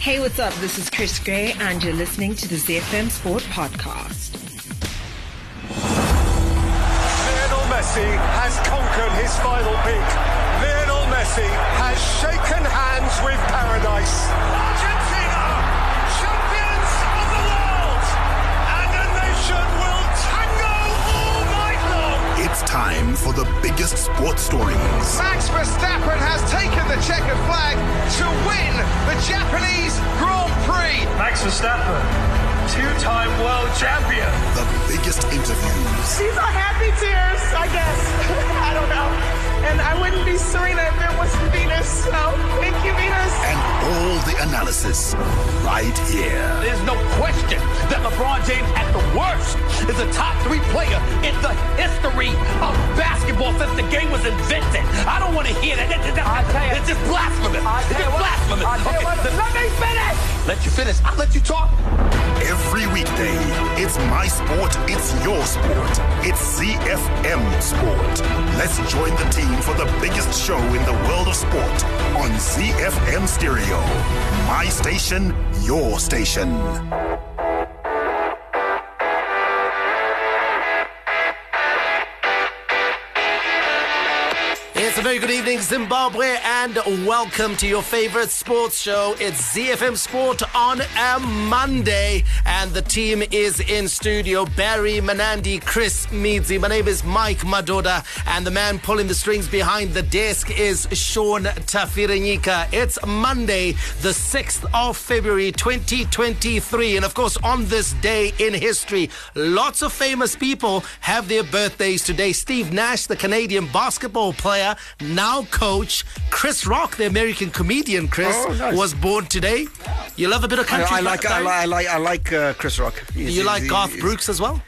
Hey, what's up? This is Chris Gray, and you're listening to the ZFM Sport Podcast. Lionel Messi has conquered his final peak. Lionel Messi has shaken hands with paradise. Time for the biggest sports stories. Max Verstappen has taken the checkered flag to win the Japanese Grand Prix. Max Verstappen, two-time world champion. The biggest interviews. These are happy tears, I guess. I don't know. And I wouldn't be Serena if it wasn't Venus. So thank you, Venus. And all the analysis right here. There's no question that LeBron James, at the worst, is a top three player in the history of basketball since the game was invented. I don't want to hear that. It's, it's, it's just blasphemous. i It's just blasphemous. Okay, let, let me finish. Let you finish. I'll let you talk. Every weekday, it's my sport, it's your sport. It's ZFM Sport. Let's join the team for the biggest show in the world of sport on ZFM Stereo. My station, your station. A very good evening, Zimbabwe, and welcome to your favorite sports show. It's ZFM Sport on a Monday, and the team is in studio. Barry Manandi, Chris Meadsy. My name is Mike Madoda, and the man pulling the strings behind the desk is Sean Tafirenyika. It's Monday, the 6th of February, 2023, and of course, on this day in history, lots of famous people have their birthdays today. Steve Nash, the Canadian basketball player, now coach. Chris Rock, the American comedian, Chris, Oh, nice. was born today. You love a bit of country. I like I like I like I like uh, Chris Rock. He's- You like Garth he's- Brooks as well?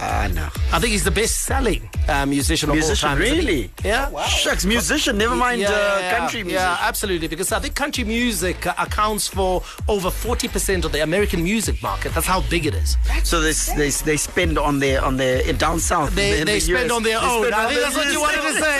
Uh, no. I think he's the best-selling uh, musician, Musician, of all time. really? Yeah. Shucks, musician. Never mind Yeah, uh, yeah, country music. Yeah, absolutely. Because I think country music uh, accounts for over 40% of the American music market. That's how big it is. So they, they they spend on their on their in down south. They, they the spend US. on their They own. I think that's what you wanted to say.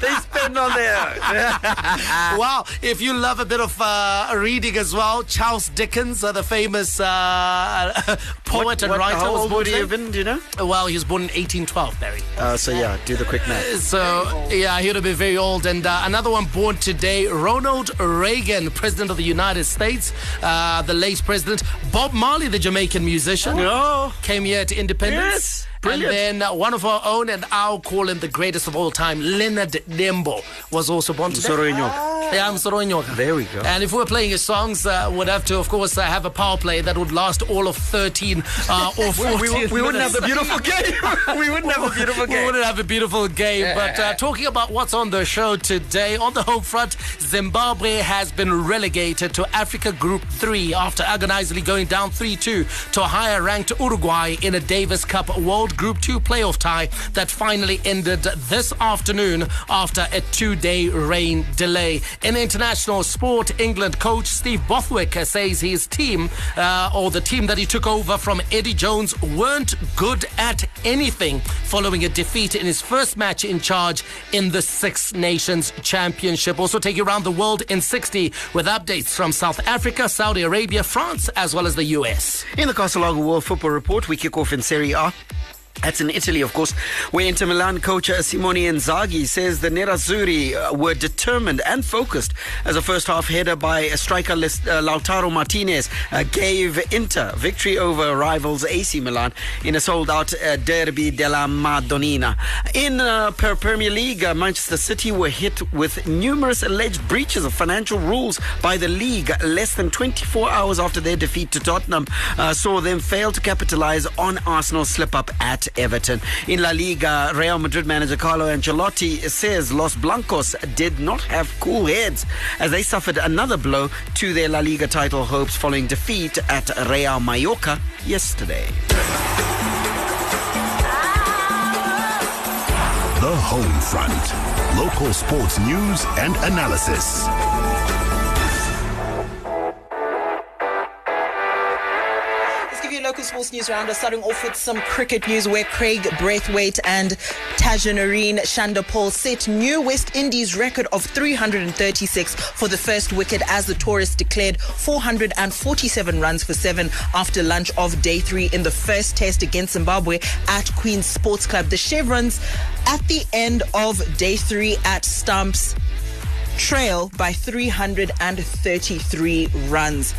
they spend on their. wow. If you love a bit of uh, reading as well, Charles Dickens, uh, the famous uh, poet What- and what- writer, How was old born would he have been? Do you know? Well, he was born in 1812, Barry. Uh, so yeah, do the quick math. So, yeah, he would have been very old. And uh, another one born today, Ronald Reagan, President of the United States, uh, the late President. Bob Marley, the Jamaican musician, Oh. came here to independence. Yes, brilliant. And then uh, one of our own, and I'll call him the greatest of all time, Leonard Dembo, was also born today. Soro Yeah, I'm There we go. And if we were playing his songs, uh, we'd have to, of course, uh, have a power play that would last all of 13 uh, or 14 We, we, we wouldn't have the beautiful game. we wouldn't have a beautiful game. We wouldn't have a beautiful game. But uh, talking about what's on the show today, on the home front, Zimbabwe has been relegated to Africa Group 3 after agonizingly going down 3 2 to a higher ranked Uruguay in a Davis Cup World Group 2 playoff tie that finally ended this afternoon after a two day rain delay. In international sport, England coach Steve Borthwick says his team, uh, or the team that he took over from Eddie Jones, weren't good at anything following a defeat in his first match in charge in the Six Nations Championship. Also take you around the world in 60 with updates from South Africa, Saudi Arabia, France, as well as the US. In the Casalago World Football Report, we kick off in Serie A. That's in Italy, of course, where Inter Milan coach uh, Simone Inzaghi says the Nerazzurri uh, were determined and focused as a first half header by striker uh, Lautaro Martinez gave Inter victory over rivals AC Milan in a sold out Derby della Madonnina. In uh, Premier League, Manchester City were hit with numerous alleged breaches of financial rules by the league less than 24 hours after their defeat to Tottenham uh, saw them fail to capitalize on Arsenal's slip up at Everton. In La Liga, Real Madrid manager Carlo Ancelotti says Los Blancos did not have cool heads as they suffered another blow to their La Liga title hopes following defeat at Real Mallorca yesterday. The home front. Local sports news and analysis. Let's give you a local Sports News Roundup, starting off with some cricket news where Kraigg Brathwaite and Tagenarine Chanderpaul set new West Indies record of 336 for the first wicket as the tourists declared 447 runs for seven after lunch of day three in the first test against Zimbabwe at Queen's Sports Club. The Chevrons at the end of day three at Stumps trail by 333 runs.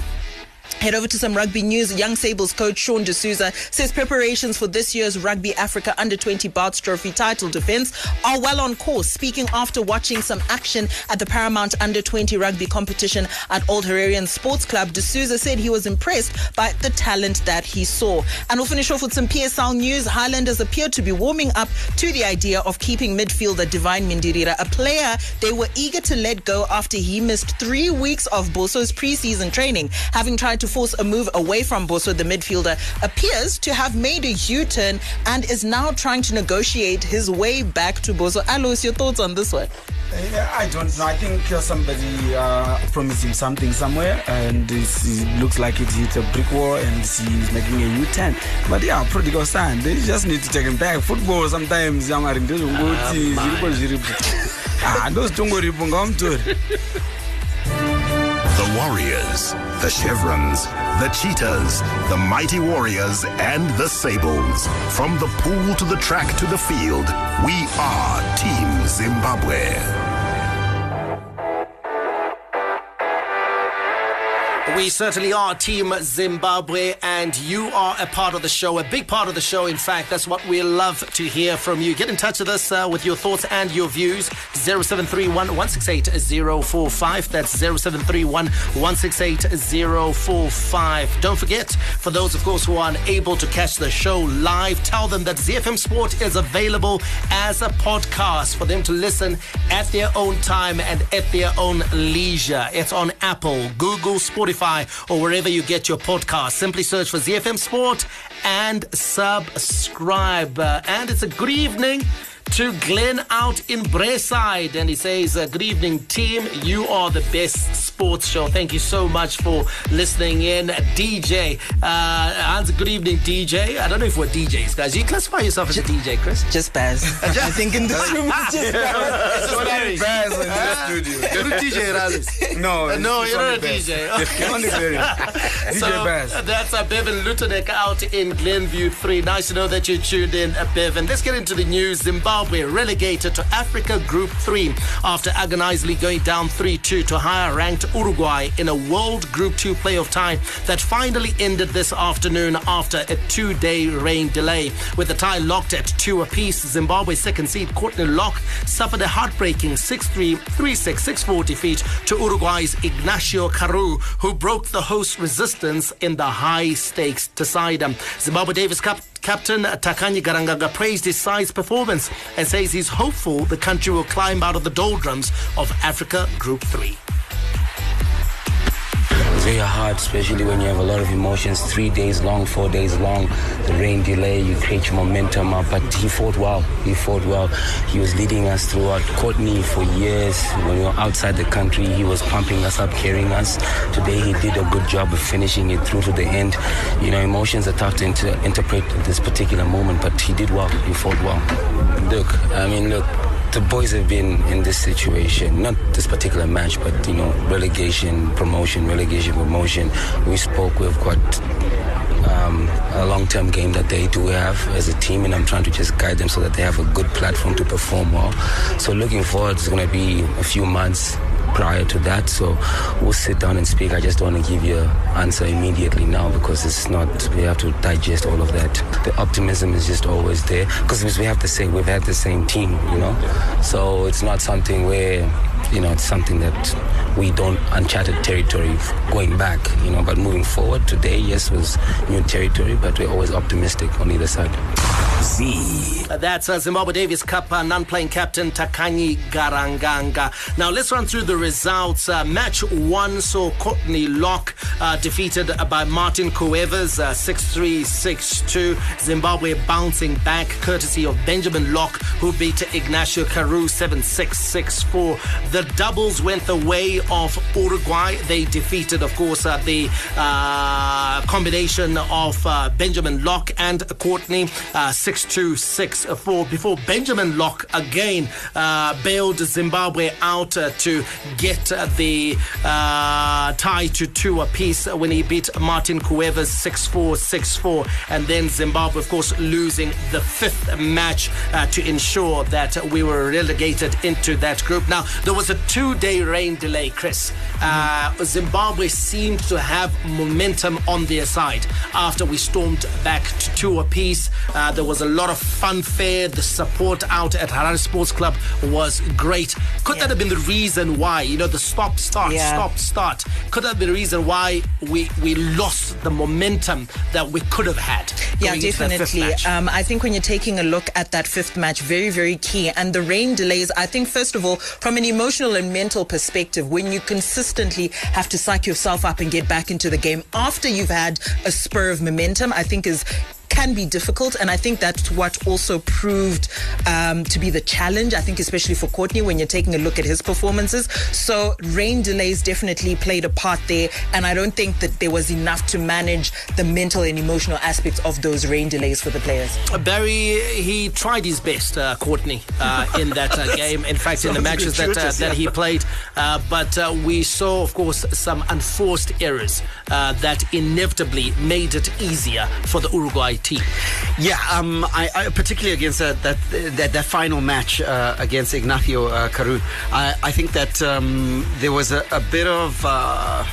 Head over to some rugby news. Young Sables coach Sean D'Souza says preparations for this year's Rugby Africa Under 20 Barthés Trophy title defense are well on course. Speaking after watching some action at the Paramount Under 20 rugby competition at Old Hararian Sports Club, D'Souza said he was impressed by the talent that he saw. And we'll finish off with some PSL news. Highlanders appear to be warming up to the idea of keeping midfielder Divine Mindirira, a player they were eager to let go after he missed three weeks of Bosso's preseason training, having tried to force a move away from Bosso, the midfielder, appears to have made a U-turn and is now trying to negotiate his way back to Bosso. Alois, your thoughts on this one? Uh, I don't know. I think uh, somebody uh, promised him something somewhere, and it looks like it hit a brick wall, and he's making a U-turn. But yeah, prodigal son. They just need to take him back. Football sometimes, yamari ndezvongoti zviripo zviripo. Ah, ndozvitongoripo ngavamutori. The Warriors, the Chevrons, the Cheetahs, the Mighty Warriors, and the Sables. From the pool to the track to the field, we are Team Zimbabwe. We certainly are Team Zimbabwe, and you are a part of the show, a big part of the show. In fact, that's what we love to hear from you. Get in touch with us uh, with your thoughts and your views. 0731 168 045. That's 0731 168 045. Don't forget, for those, of course, who are unable to catch the show live, tell them that ZFM Sport is available as a podcast for them to listen at their own time and at their own leisure. It's on Apple, Google, Spotify or wherever you get your podcast. Simply search for ZFM Sport and subscribe. Uh, and it's a good evening to Glenn out in Braeside. And he says, uh, Good evening, team. You are the best sports show. Thank you so much for listening in. DJ, uh, Hans, good evening, DJ. I don't know if we're DJs, guys. You classify yourself as a DJ, Chris? Just Baz. I think in this room it's just Baz. It's only Baz in the studio. You're a DJ, Ralis. No, Uh, no, it's you're only a Baz. DJ. Okay. Only Barry. DJ So Baz. that's uh, Bevan Lutonek out in Glenview 3. Nice to know that you tuned in, uh, Bevan. Let's get into the news. Zimbabwe relegated to Africa Group 3 after agonizingly going down 3-2 to higher ranked Uruguay in a World Group 2 playoff tie that finally ended this afternoon after a two-day rain delay. With the tie locked at two apiece, Zimbabwe's second seed Courtney Lock suffered a heartbreaking 6-3, 3-6, 6-4 defeat to Uruguay's Ignacio Carou, who broke the host resistance in the high-stakes decider. Zimbabwe Davis Cup Captain Takanyi Garanganga praised his side's performance and says he's hopeful the country will climb out of the doldrums of Africa Group 3. Very hard, especially when you have a lot of emotions. Three days long, four days long, the rain delay, you create your momentum up. But he fought well. He fought well. He was leading us throughout Courtney for years. When we were outside the country, he was pumping us up, carrying us. Today, he did a good job of finishing it through to the end. You know, emotions are tough to inter- interpret at this particular moment, but he did well. He fought well. Look, I mean, look, the boys have been in this situation, not this particular match, but you know, relegation, promotion, relegation, promotion. We spoke. We've got um, a long-term game that they do have as a team, and I'm trying to just guide them so that they have a good platform to perform well. So looking forward, it's going to be a few months prior to that. So we'll sit down and speak. I just don't want to give you an answer immediately now because it's not. We have to digest all of that. The optimism is just always there because we have the same. We've had the same team, you know. So it's not something where. You know, it's something that we don't uncharted territory going back. You know, but moving forward today, yes, was new territory, but we're always optimistic on either side. Z. Uh, That's uh, Zimbabwe Davis Cup uh, non-playing captain Takanyi Garanganga. Now let's run through the results. Uh, match one saw Courtney Lock uh, defeated by Martin Cuevas uh, 6-3, 6-2. Zimbabwe bouncing back courtesy of Benjamin Lock who beat Ignacio Carou 7-6, 6-4. The doubles went the way of Uruguay. They defeated, of course, uh, the uh, combination of uh, Benjamin Lock and Courtney uh, 6-2, 6-4 before Benjamin Lock again uh, bailed Zimbabwe out uh, to get the tie to two apiece when he beat Martin Cuevas 6-4, 6-4 and then Zimbabwe of course losing the fifth match to ensure that we were relegated into that group. Now there was a two-day rain delay, Chris. Uh, Zimbabwe seemed to have momentum on their side after we stormed back to two apiece. Uh, there was a lot of fanfare. The support out at Harare Sports Club was great. Could that have been the reason why, you know, the stop, start, Yeah. stop, start? Could that have been the reason why we, we lost the momentum that we could have had? Yeah, going into that fifth definitely. Um, I think when you're taking a look at that fifth match, very, very key. And the rain delays, I think, first of all, from an emotional and mental perspective, when you consistently have to psych yourself up and get back into the game after you've had a spur of momentum, I think is can be difficult and i think that's what also proved um, to be the challenge i think especially for courtney when you're taking a look at his performances. So rain delays definitely played a part there and i don't think that there was enough to manage the mental and emotional aspects of those rain delays for the players. Barry, he tried his best, uh, Courtney, uh, in that uh, game. In fact, in the matches that uh, that he played, uh, but uh, we saw, of course, some unforced errors uh, that inevitably made it easier for the Uruguay Yeah, um, I, I particularly against that that that, that final match uh, against Ignacio uh, Carou, I, I think that um, there was a, a bit of uh,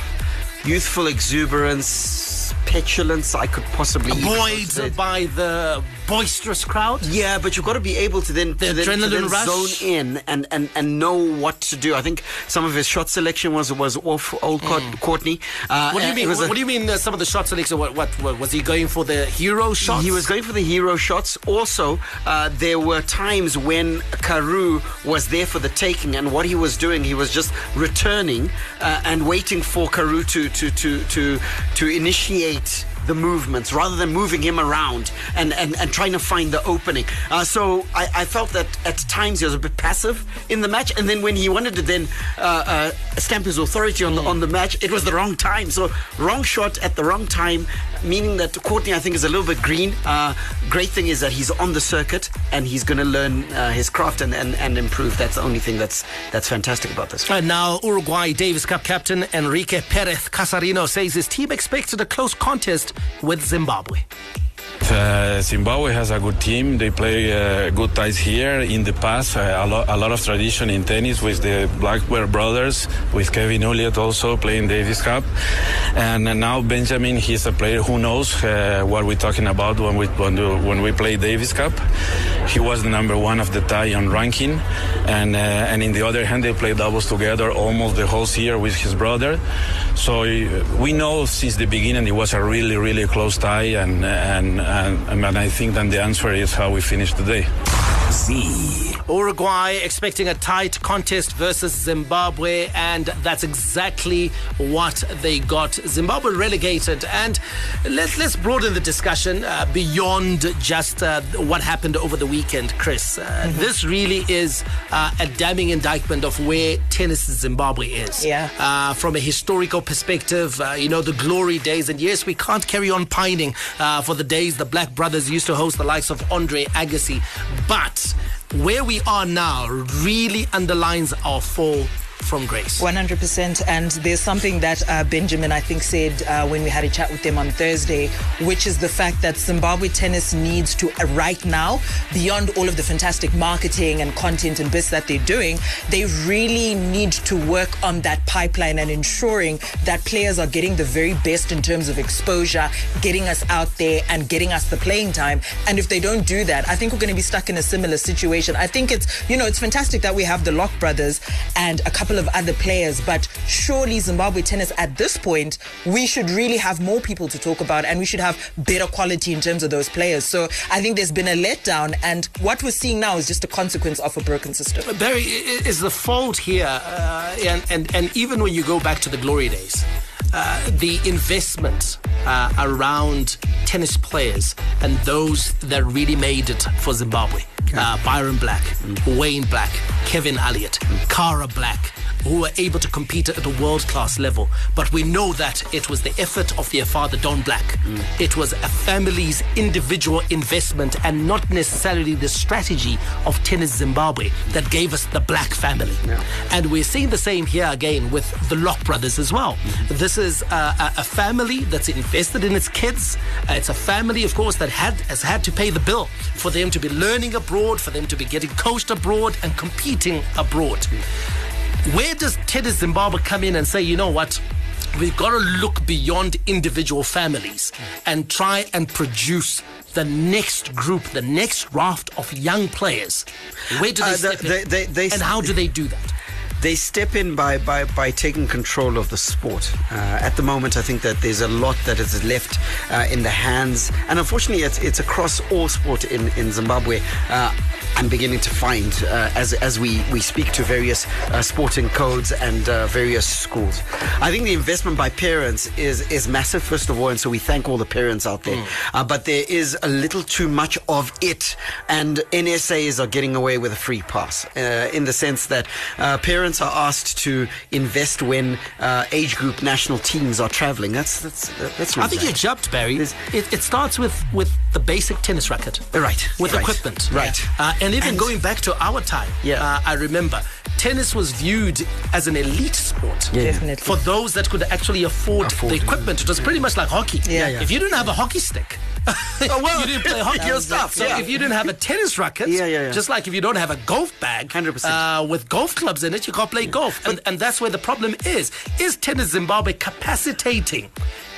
youthful exuberance, petulance. I could possibly Buoyed by the boisterous crowd. Yeah, but you've got to be able to then, The to then, adrenaline then rush. zone in and, and, and know what to do. I think some of his shot selection was was off old Court, Courtney. Uh, Mm. What do you uh, mean? What, a- what do you mean? Uh, some of the shot selections? What, what, what was he going for? The hero shots? He was going for the hero shots. Also, uh, there were times when Carou was there for the taking, and what he was doing, he was just returning uh, and waiting for Carou to to to to to initiate the movements rather than moving him around and, and, and trying to find the opening. Uh, so I, I felt that at times he was a bit passive in the match, and then when he wanted to then uh, uh, stamp his authority on the on the match, it was the wrong time. So wrong shot at the wrong time, meaning that Courtney I think is a little bit green. Uh, great thing is that he's on the circuit and he's going to learn uh, his craft and, and, and improve. That's the only thing that's that's fantastic about this. And now Uruguay Davis Cup captain Enrique Perez Cassarino says his team expected a close contest with Zimbabwe. Uh, Zimbabwe has a good team. They play uh, good ties here. In the past, uh, a, lo- a lot of tradition in tennis with the Blackburn brothers, with Kevin Ullyett also playing Davis Cup, and now Benjamin. He's a player who knows uh, what we're talking about when we when, do- when we play Davis Cup. He was the number one of the tie on ranking, and uh, and in the other hand, they play doubles together almost the whole year with his brother. So uh, we know since the beginning it was a really really close tie, and and and, uh, and I think that the answer is how we finished today. Z. Uruguay expecting a tight contest versus Zimbabwe, and that's exactly what they got. Zimbabwe relegated, and let's let's broaden the discussion uh, beyond just uh, what happened over the weekend, Chris. Uh, This really is uh, a damning indictment of where tennis Zimbabwe is. Yeah. Uh, from a historical perspective, uh, you know the glory days, and yes, we can't carry on pining uh, for the days the Black Brothers used to host the likes of Andre Agassi, but where we are now really underlines our fall from grace. 100%. And there's something that uh, Benjamin, I think, said uh, when we had a chat with them on Thursday, which is the fact that Zimbabwe tennis needs to, uh, right now, beyond all of the fantastic marketing and content and bits that they're doing, they really need to work on that pipeline and ensuring that players are getting the very best in terms of exposure, getting us out there and getting us the playing time. And if they don't do that, I think we're going to be stuck in a similar situation. I think it's, you know, it's fantastic that we have the Lock brothers and a couple of other players, but surely Zimbabwe tennis at this point, we should really have more people to talk about and we should have better quality in terms of those players. So I think there's been a letdown and what we're seeing now is just a consequence of a broken system. Barry, is the fault here, uh, and, and, and even when you go back to the glory days, uh, the investment uh, around tennis players and those that really made it for Zimbabwe. Uh, Byron Black, Wayne Black, Kevin Ullyett, Cara Black, who were able to compete at a world class level. But we know that it was the effort of their father, Don Black. Mm. It was a family's individual investment and not necessarily the strategy of Tennis Zimbabwe that gave us the Black family. And we're seeing the same here again with the Lock brothers as well. Mm-hmm. This is a, a, family that's invested in its kids. Uh, it's a family, of course, that had has had to pay the bill for them to be learning abroad, for them to be getting coached abroad and competing abroad. Mm. Where does Teddy Zimbabwe come in and say, you know what? We've got to look beyond individual families and try and produce the next group, the next raft of young players. Where do they Uh, the- step in? they- they- they- and how do they do that? They step in by, by, by taking control of the sport. Uh, at the moment, I think that there's a lot that is left uh, in the hands, and unfortunately, it's, it's across all sport in, in Zimbabwe. Uh, I'm beginning to find uh, as, as we, we speak to various uh, sporting codes and uh, various schools. I think the investment by parents is, is massive, first of all, and so we thank all the parents out there. Uh, but there is a little too much of it, and NSAs are getting away with a free pass uh, in the sense that uh, parents are asked to invest when uh, age group national teams are traveling. That's that's that's. I think you jumped, Barry. It, it starts with, with the basic tennis racket. Right. With right, equipment. Right. Uh, and even going back to our time, Yeah. uh, I remember tennis was viewed as an elite sport. Yeah. Definitely. For those that could actually afford, Afford the equipment. It was pretty much like hockey. Yeah. yeah. If you didn't have a hockey stick, Oh, well, you didn't play hockey. your stuff, So yeah. if you didn't have a tennis racket, Yeah, yeah, yeah. just like if you don't have a golf bag, 100%. Uh, with golf clubs in it, you can't play golf. And, and that's where the problem is. Is Tennis Zimbabwe capacitating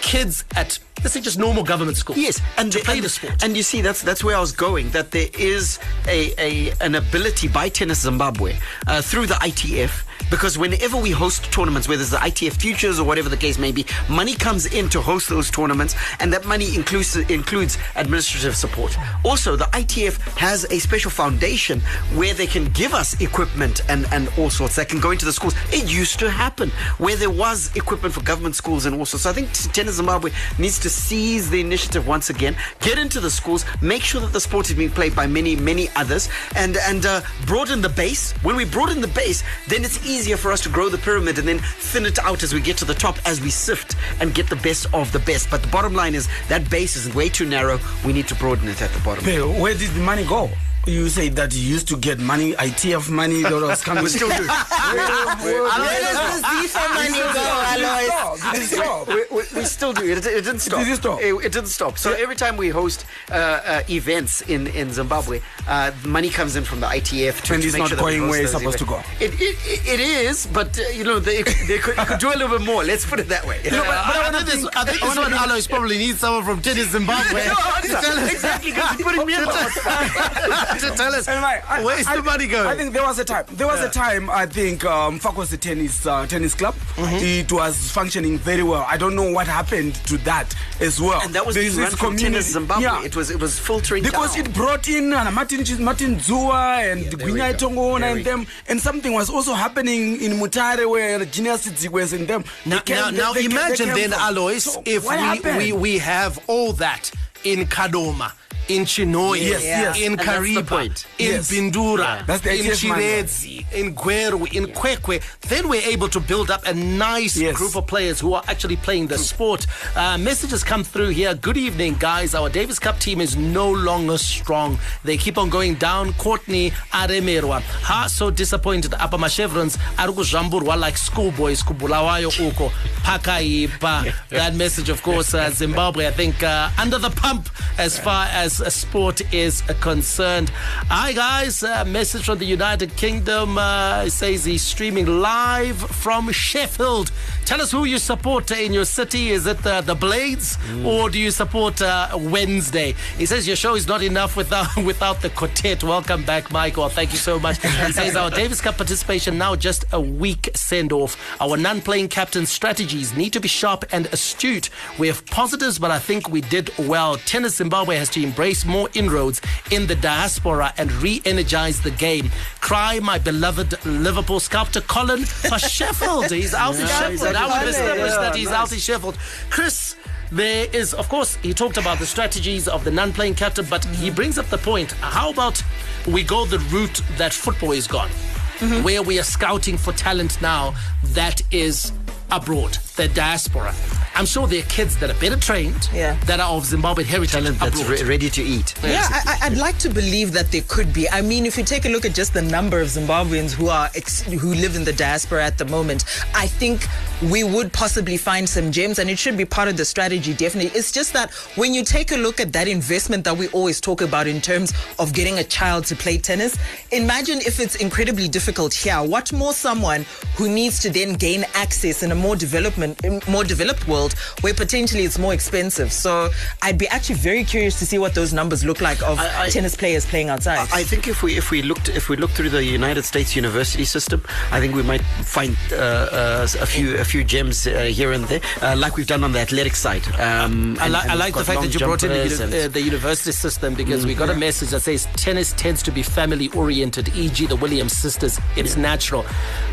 kids at, let's say, just normal government schools? Yes, and to the- play and, the sport. And you see, that's that's where I was going. That there is a, a an ability by Tennis Zimbabwe uh, through the ITF. Because whenever we host tournaments, whether it's the ITF Futures or whatever the case may be, money comes in to host those tournaments, and that money includes includes administrative support. Also, the ITF has a special foundation where they can give us equipment and, and all sorts that can go into the schools. It used to happen where there was equipment for government schools and all sorts. So I think Tennis Zimbabwe needs to seize the initiative once again, get into the schools, make sure that the sport is being played by many, many others, and and uh, broaden the base. When we broaden the base, then it's easier for us to grow the pyramid and then thin it out as we get to the top, as we sift and get the best of the best. But the bottom line is that base is way too narrow. We need to broaden it at the bottom. Where did the money go? You say that you used to get money, ITF money, that was coming. We still do. Where does the FIFA money go, Alois? Did it stop? we, we, we still do it. It didn't stop. Did it stop? It, it didn't stop. So every time we host uh, uh, events in, in Zimbabwe, uh, money comes in from the ITF to, And to it's make not sure going where it's those supposed to events. It, it, it, it is, but uh, you know they, they could, could do a little bit more. Let's put it that way. Uh, I, I think this, I think this one, Alois, probably needs someone from Tennis Zimbabwe No, to tell us, exactly, because you're putting me on to tell us And I- where's I- the money going. I think there was a time. There was a time. I think um, Fakosi tennis uh, tennis club. Mm-hmm. It was functioning very well. I don't know what happened to that as well. And that was There being is run this from Tennis Zimbabwe. Yeah. It was it was filtering because down. it brought in uh, Martin Martin Zua and Yeah, Gwinya go. Tongona and them, and something was also happening in Mutare where Genius Tsikwes and them. Now, came- now, they- now they came- they imagine then, from- Alois, So if we, we, we have all that in Kadoma, in Chinhoyi, Yes, yes. in Kariba, in Yes. Bindura, That's in Chiredzi, in Gweru, in Kwekwe, then we're able to build up a nice Yes. group of players who are actually playing the sport. Uh, messages come through here. Good evening, guys. Our Davis Cup team is no longer strong. They keep on going down. Courtney Aremerwa. Ha, so disappointed. Apa mashevrons kuzvamburwa like schoolboys kubulawayo uko pakaipa. That message, of course, uh, Zimbabwe, I think, uh, under the pump as far as sport is concerned. Hi, guys. Uh, message from the United Kingdom uh, says he's streaming live from Sheffield. Tell us who you support in your city. Is it uh, the Blades or do you support uh, Wednesday? He says your show is not enough without without the quartet. Welcome back, Michael. Thank you so much. He says our Davis Cup participation now just a week send off. Our non-playing captain strategies need to be sharp and astute. We have positives, but I think we did well. Tennis Zimbabwe has to embrace more inroads in the diaspora and re-energize the game. Cry, my beloved Liverpool sculptor Colin for Sheffield. He's out in Yeah, Sheffield. he's out in Sheffield. established Yeah, that he's nice. out in Sheffield. Chris. There is, of course, he talked about the strategies of the non playing captain, but he mm-hmm. brings up the point. How about we go the route that football is gone, mm-hmm. where we are scouting for talent now that is abroad, the diaspora. I'm sure there are kids that are better trained, Yeah. that are of Zimbabwean heritage. And that's re- ready to eat. Yeah, I, I- I'd like to believe that there could be. I mean, if you take a look at just the number of Zimbabweans who are ex- who live in the diaspora at the moment, I think we would possibly find some gems, and it should be part of the strategy. Definitely, it's just that when you take a look at that investment that we always talk about in terms of getting a child to play tennis, imagine if it's incredibly difficult here. What more someone who needs to then gain access in a more development, in more developed world where potentially it's more expensive. So I'd be actually very curious to see what those numbers look like of I- I- tennis players playing outside. I think if we if we looked if we look through the United States university system, I think we might find uh, uh, a few a few gems uh, here and there, uh, like we've done on the athletic side. Um, I, li- and I like the fact that you brought in the, jumpers uni- and- uh, the university system because we got a message that says tennis tends to be family oriented, e.g., the Williams sisters. It's natural.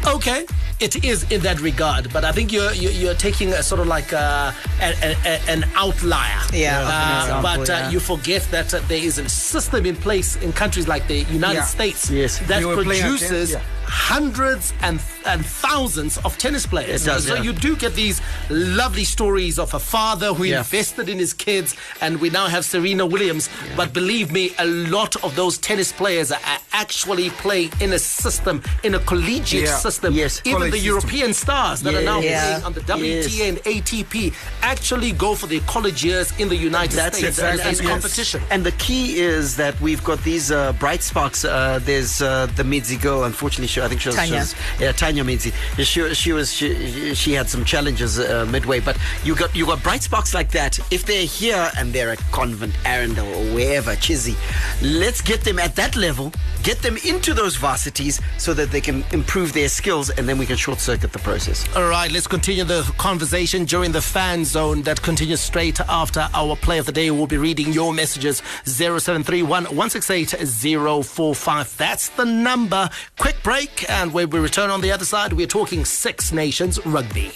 Okay, it is in that regard, but I think you're you're, you're taking a sort of like a, a, a, an outlier. Yeah, Uh, example, but uh, yeah. you forget that uh, there is a system in place in countries like the United Yeah. States Yes. that You produces. against- yeah. Hundreds and and thousands of tennis players. It does, so yeah. you do get these lovely stories of a father who Yeah. invested in his kids, and we now have Serena Williams. But believe me, a lot of those tennis players are actually playing in a system, in a collegiate Yeah. system. Yes. Even College the system. European stars that are now Yeah. playing on the WTA Yes. and ATP actually go for their college years in the United That's States exactly as competition. And the key is that we've got these uh, bright sparks. Uh, there's uh, the Midzi girl. Unfortunately, I think she was, she was yeah, Tanya Midzi. She, she was she, she had some challenges uh, midway, but you got you got bright sparks like that. If they're here and they're at Convent, Arundel, or wherever, Chizzy, let's get them at that level. Get them into those varsities so that they can improve their skills, and then we can short circuit the process. All right, let's continue the conversation during the fan zone that continues straight after our play of the day. We'll be reading your messages 0731 168 045. That's the number. Quick break, and when we return on the other side, we're talking Six Nations rugby.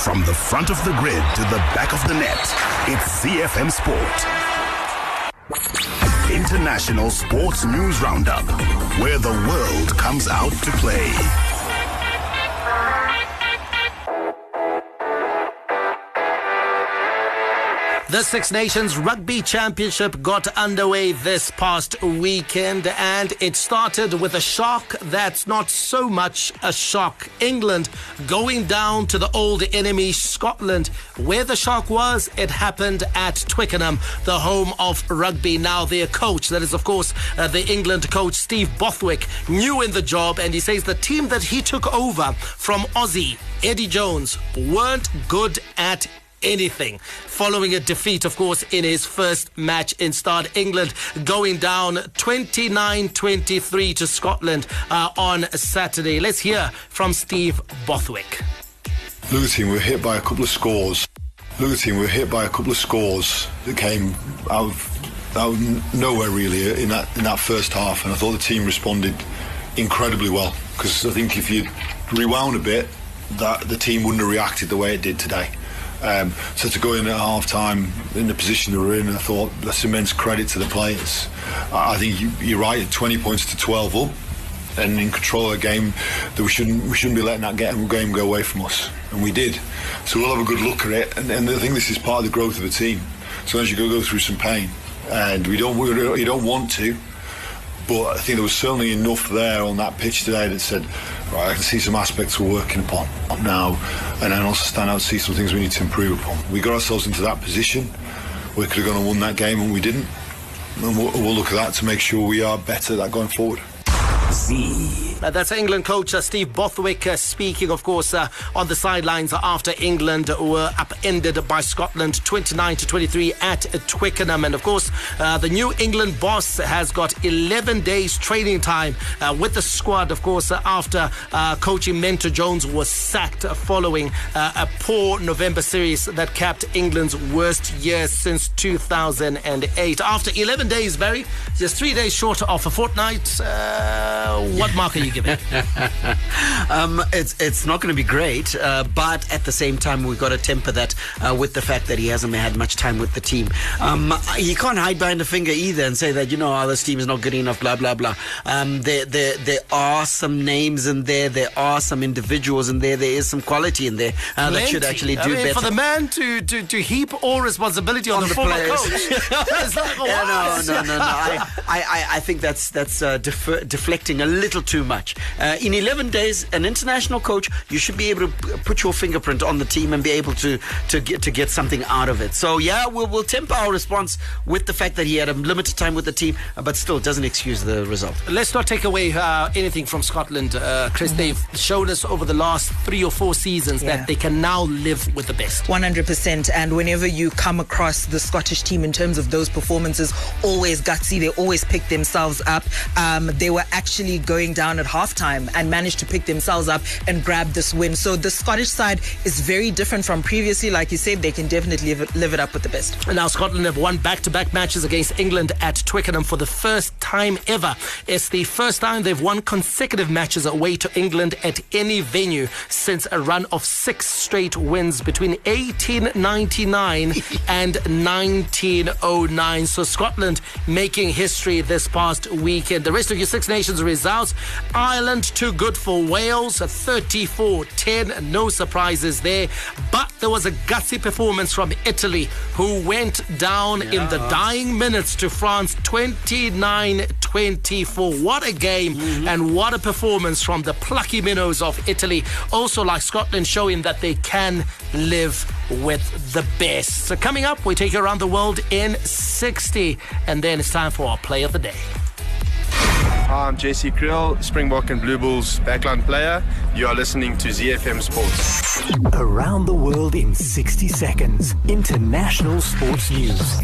From the front of the grid to the back of the net, it's ZFM Sport. International Sports News Roundup, where the world comes out to play. The Six Nations Rugby Championship got underway this past weekend, and it started with a shock that's not so much a shock. England going down to the old enemy, Scotland. Where the shock was, it happened at Twickenham, the home of rugby. Now, their coach, that is, of course, uh, the England coach, Steve Borthwick, new in the job, and he says the team that he took over from Aussie, Eddie Jones, weren't good at anything. Following a defeat, of course, in his first match in Start England, going down 29 23 to Scotland uh, on Saturday. Let's hear from Steve Borthwick. We were hit by a couple of scores. We were hit by a couple of scores that came out of, out of nowhere really in that in that first half, and I thought the team responded incredibly well because I think if you rewound a bit, that the team wouldn't have reacted the way it did today. Um, so to go in at half time in the position they were in, I thought that's immense credit to the players. I think you, you're right, 20 points to 12 up and in control of the game that we shouldn't we shouldn't be letting that game go away from us. And we did. So we'll have a good look at it. And, and I think this is part of the growth of a team. So as you go go through some pain and we don't we, you don't want to but I think there was certainly enough there on that pitch today that said right I can see some aspects we're working upon now and then also stand out and see some things we need to improve upon. We got ourselves into that position. We could have gone and won that game and we didn't. And we'll, we'll look at that to make sure we are better at that going forward. Uh, that's England coach uh, Steve Borthwick uh, speaking, of course, uh, on the sidelines after England were upended by Scotland 29 to 23 at Twickenham. And of course, uh, the new England boss has got 11 days training time uh, with the squad, of course, after coaching Mentor Jones was sacked following a poor November series that capped England's worst year since 2008. After 11 days, Barry, just three days short of a fortnight what mark are you giving? um, it's it's not going to be great, uh, but at the same time, we've got to temper that uh, with the fact that he hasn't had much time with the team. Um, he can't hide behind a finger either and say that you know oh, this team is not good enough. Blah blah blah. Um, there there there are some names in there. There are some individuals in there. There is some quality in there uh, that should actually do I mean, better. For the man to, to, to heap all responsibility on, on the, the, former players. coach. like, yeah, no, no, no, no. I, I, I think that's that's uh, defer, deflecting a little too much. Uh, in 11 days, an international coach, you should be able to put your fingerprint on the team and be able to to get to get something out of it. So yeah, we'll, we'll temper our response with the fact that he had a limited time with the team, uh, but still doesn't excuse the result. Let's not take away uh, anything from Scotland, uh, Chris. Mm-hmm. They've shown us over the last three or four seasons yeah. that they can now live with the best. 100%. And whenever you come across the Scottish team in terms of those performances, always gutsy. They always pick themselves up. Um, they were actually going down at halftime and managed to pick themselves up and grab this win. So the Scottish side is very different from previously. Like you said, they can definitely live it, live it up with the best. Now, Scotland have won back to back matches against England at Twickenham for the first time ever. It's the first time they've won consecutive matches away to England at any venue since a run of six straight wins between 1899 and 1909. So Scotland making history this past weekend. The rest of your Six Nations results Ireland too good for Wales 34 10. No surprises there. But there was a gutsy performance from Italy who went down yeah. in the dying minutes to France 29 24. What a game mm-hmm. and what a performance from the plucky minnows of Italy. Also, like Scotland, showing that they can live with the best. So, coming up, we take you around the world in 60, and then it's time for our play of the day. Hi, I'm Jesse Kriel, Springbok and Blue Bulls backline player. You are listening to ZFM Sports. Around the world in 60 seconds. International sports news.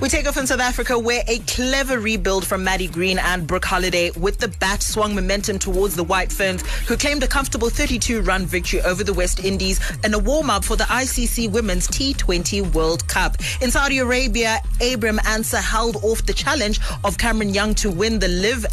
We take off in South Africa where a clever rebuild from Maddie Green and Brooke Halliday with the bat swung momentum towards the White Ferns, who claimed a comfortable 32 run victory over the West Indies in a warm up for the ICC Women's T20 World Cup. In Saudi Arabia, Abraham Ancer held off the challenge of Cameron Young to win the LIV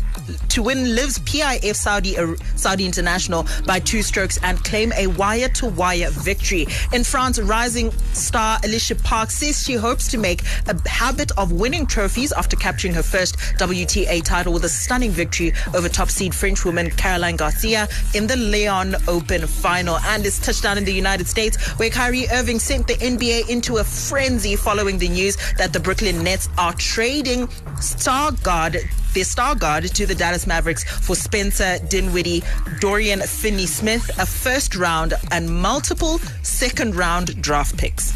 to win LIV's PIF Saudi uh, Saudi International by two strokes and claim a wire to wire victory. In France, rising star Alycia Park says she hopes to make a habit of winning trophies after capturing her first WTA title with a stunning victory over top seed French woman Caroline Garcia in the Lyon Open final. And it's touchdown in the United States where Kyrie Irving sent the NBA into a frenzy following the news that the Brooklyn Nets are trading star guard their star guard to the Dallas Mavericks for Spencer Dinwiddie, Dorian Finney Smith, a first round and multiple second round draft picks.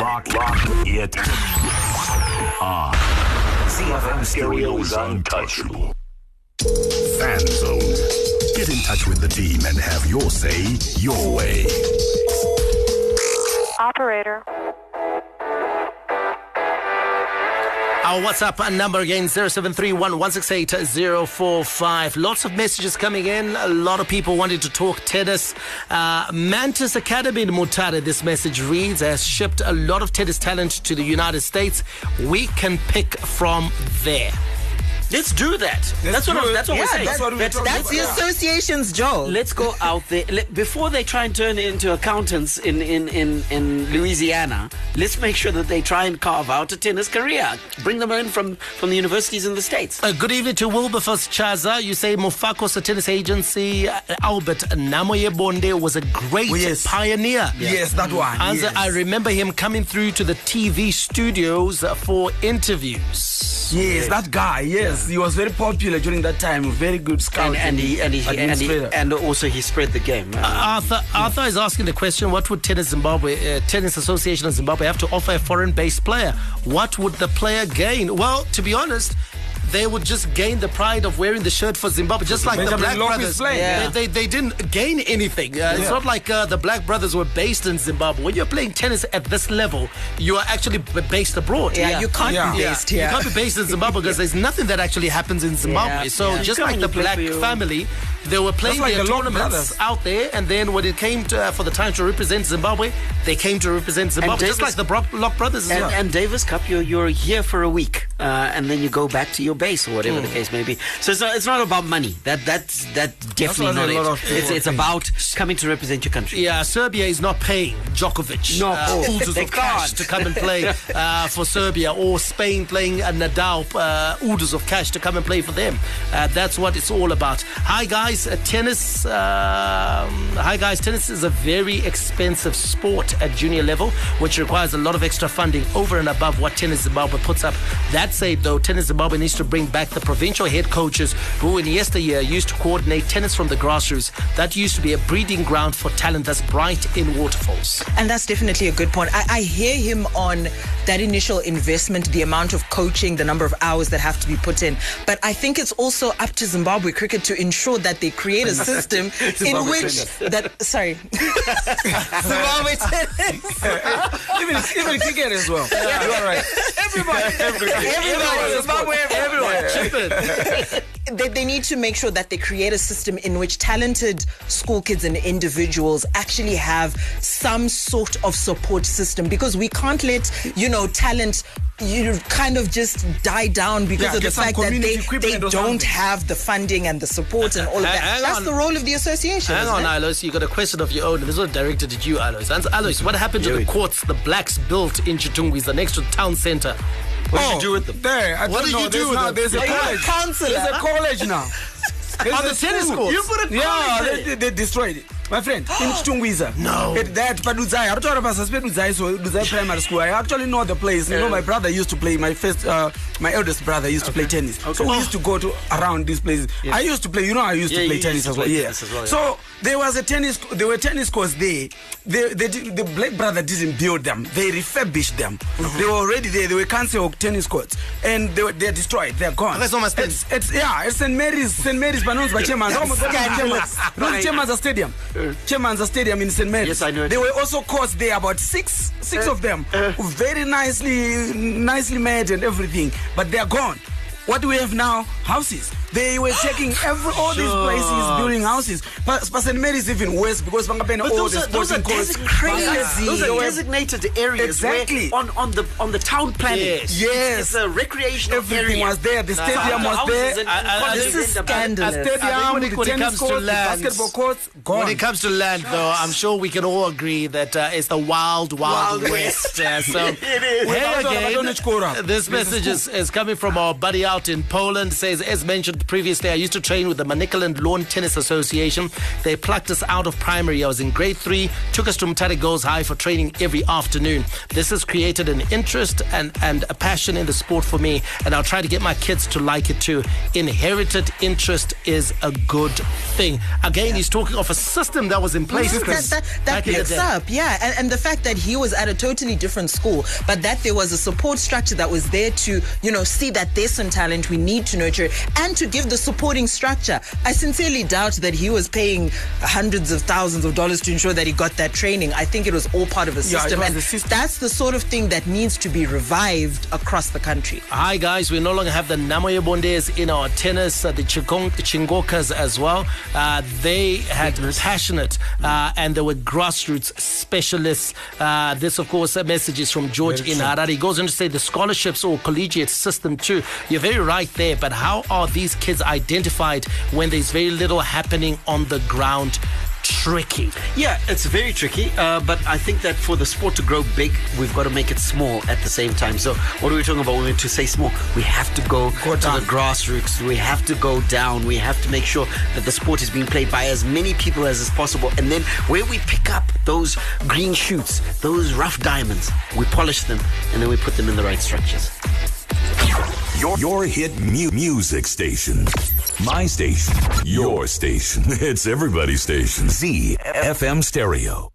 Lock, lock it on. ZFM Stereo is untouchable. Fan Zone. Get in touch with the team and have your say your way. Operator. Our WhatsApp number again 0731 Lots of messages coming in. A lot of people wanting to talk tennis. Uh, Mantis Academy in Mutare, this message reads, has shipped a lot of tennis talent to the United States. We can pick from there. Let's do that. Let's that's what, that's what yeah, we're saying. That's, what that's, that's the association's job. Let's go out there. Let, before they try and turn into accountants in, in, in, in Louisiana, let's make sure that they try and carve out a tennis career. Bring them in from, from the universities in the States. Uh, good evening to Wilberforce Chaza. You say Mofakos, a tennis agency. Uh, Albert Namoye Bonde was a great oh, yes. pioneer. Yeah. Yes, that one. As yes. I remember him coming through to the TV studios for interviews. Yes, that guy. Yes, he was very popular during that time. Very good scout And, and he and he, and, he, and also he spread the game. Uh, Arthur, Arthur is asking the question: What would Tennis Zimbabwe, uh, Tennis Association of Zimbabwe, have to offer a foreign-based player? What would the player gain? Well, to be honest. They would just gain the pride of wearing the shirt for Zimbabwe, just like the Black Lope Brothers. yeah. They, they, they didn't gain anything. Uh, It's not like uh, the Black Brothers were based in Zimbabwe. When you're playing tennis at this level, you are actually based abroad. Yeah, you can't be based here. You can't be based in Zimbabwe because there's nothing that actually happens in Zimbabwe. Yeah, So yeah. just like the Black family, they were playing like their the tournaments out there, and then when it came to, uh, for the time to represent Zimbabwe, they came to represent Zimbabwe, just like the Bro- Lock brothers as and, well. and Davis Cup, you're, you're here for a week, uh, and then you go back to your base or whatever the case may be. So it's not, it's not about money. That that's that's definitely what not a it. lot of people It's it's about coming to represent your country. Yeah, Serbia is not paying Djokovic No, uh, oodles of cash to come and play uh, for Serbia, or Spain playing a Nadal uh, oodles of cash to come and play for them. Uh, that's what it's all about. Hi guys, uh, tennis. Um, hi guys, tennis is a very expensive sport at junior level, which requires a lot of extra funding over and above what Tennis Zimbabwe puts up. That said, though, Tennis Zimbabwe needs to bring back the provincial head coaches who, in yesteryear, used to coordinate tennis from the grassroots. That used to be a breeding ground for talent that's bright in waterfalls. And that's definitely a good point. I, I hear him on that initial investment, the amount of coaching, the number of hours that have to be put in. But I think it's also up to Zimbabwe cricket to ensure that they create a system in which tennis. that sorry, Zimbabwe tennis. even even cricket as well. You are right. Everybody, Everyone, Zimbabwe, everyone. Chip they, they need to make sure that they create a system in which talented school kids and individuals actually have some sort of support system because we can't let you know talent you kind of just die down because Yeah, of the fact that they, they don't something. have the funding and the support and all of that. Hang That's on. the role of the association. Hang on, it? Alois. You got a question of your own. This was directed at you, Alois. And Alois, what happened to the courts the blacks built in Chitungwiza next to town centre? What did you oh. do with them? There, I What did know. you do there's with now, them? There's a Are you a college. counselor? There's a college now. There's a the tennis school. courts? You put a Yeah, college they, they, they destroyed it. My friend, in Chitungwiza. No. At that, but Udzai, I'm talking about Suspect Udzai, so Udzai Primary School. I actually know the place. You know, my brother used to play, my first, uh, my eldest brother used to play tennis. So we used to go to around these places. I used to play, you know, I used Yeah, to play tennis to as well. play Yeah. as well, yeah. So there was a tennis, there were tennis courts there. They, they, the black brother didn't build them. They refurbished them. Mm-hmm. They were already there. They were cancer tennis courts. And they were, they're destroyed. They're gone. Okay, my stand- It's, it's, yeah, it's St. Mary's, St. Mary's, Banons by Chemanza. Scandalous. Chemanza Stadium. Chemanza Stadium in St. Mary's. Yes, I know it. There were also courts there, about six, six Uh, of them, very nicely, nicely made and everything. But they're gone. What do we have now? Houses. They were taking every all these places, building houses. But, St. Mary's even worse because Bangapena all those the are, those are crazy. those are designated areas Exactly. on, on the on the town planning. Yes. Yes. It's a recreational Everything area. was there. The stadium the was there. and- This is A scandalous. I stadium when it- when tennis comes to courts, land- basketball courts, gone. When it comes to land, though, I'm sure we can all agree that uh, it's the wild, wild, Wild west. Uh, so, It is. hey again, this message is, is coming from our buddy out in Poland. Says, as mentioned previously, I used to train with the Manicaland Lawn Tennis Association. They plucked us out of primary. I was in grade three, took us to Mutare Girls High for training every afternoon. This has created an interest and, and a passion in the sport for me, and I'll try to get my kids to like it too. Inherited interest is a good thing. Again, he's talking of a system that was in place. that, Chris, that, that picks up, yeah. And, and the fact that he was at a totally different school, but that there was a support structure that was there to, you know, see that there's some talent we need to nurture and to give the supporting structure. I sincerely doubt that he was paying hundreds of thousands of dollars to ensure that he got that training. I think it was all part of a system. was and the system. that's the sort of thing that needs to be revived across the country. Hi guys, we no longer have the Namoya Bondes in our tennis, uh, the Chikong, Chingokas as well. Uh, they had passionate uh, and they were grassroots specialists. Uh, this, of course, a message is from George in Harare. He goes on to say the scholarships or collegiate system too. You're very right there, but how are these kids identified when there's very little happening on the ground? Tricky. Yeah, it's very tricky, uh, but I think that for the sport to grow big, we've got to make it small at the same time. So, what are we talking about when we to say small? We have to go, to the grassroots. We have to go down. We have to make sure that the sport is being played by as many people as is possible. And then, where we pick up those green shoots, those rough diamonds, we polish them, and then we put them in the right structures. Your, your hit mu- music station. My station. Your station. It's everybody's station. ZFM Stereo.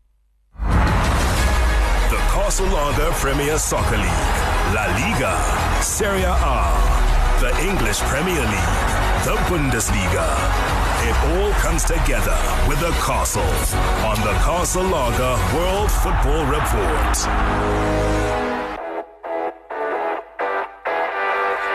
The Castle Lager Premier Soccer League, La Liga, Serie A, the English Premier League, the Bundesliga. It all comes together with the Castle on the Castle Lager World Football Report.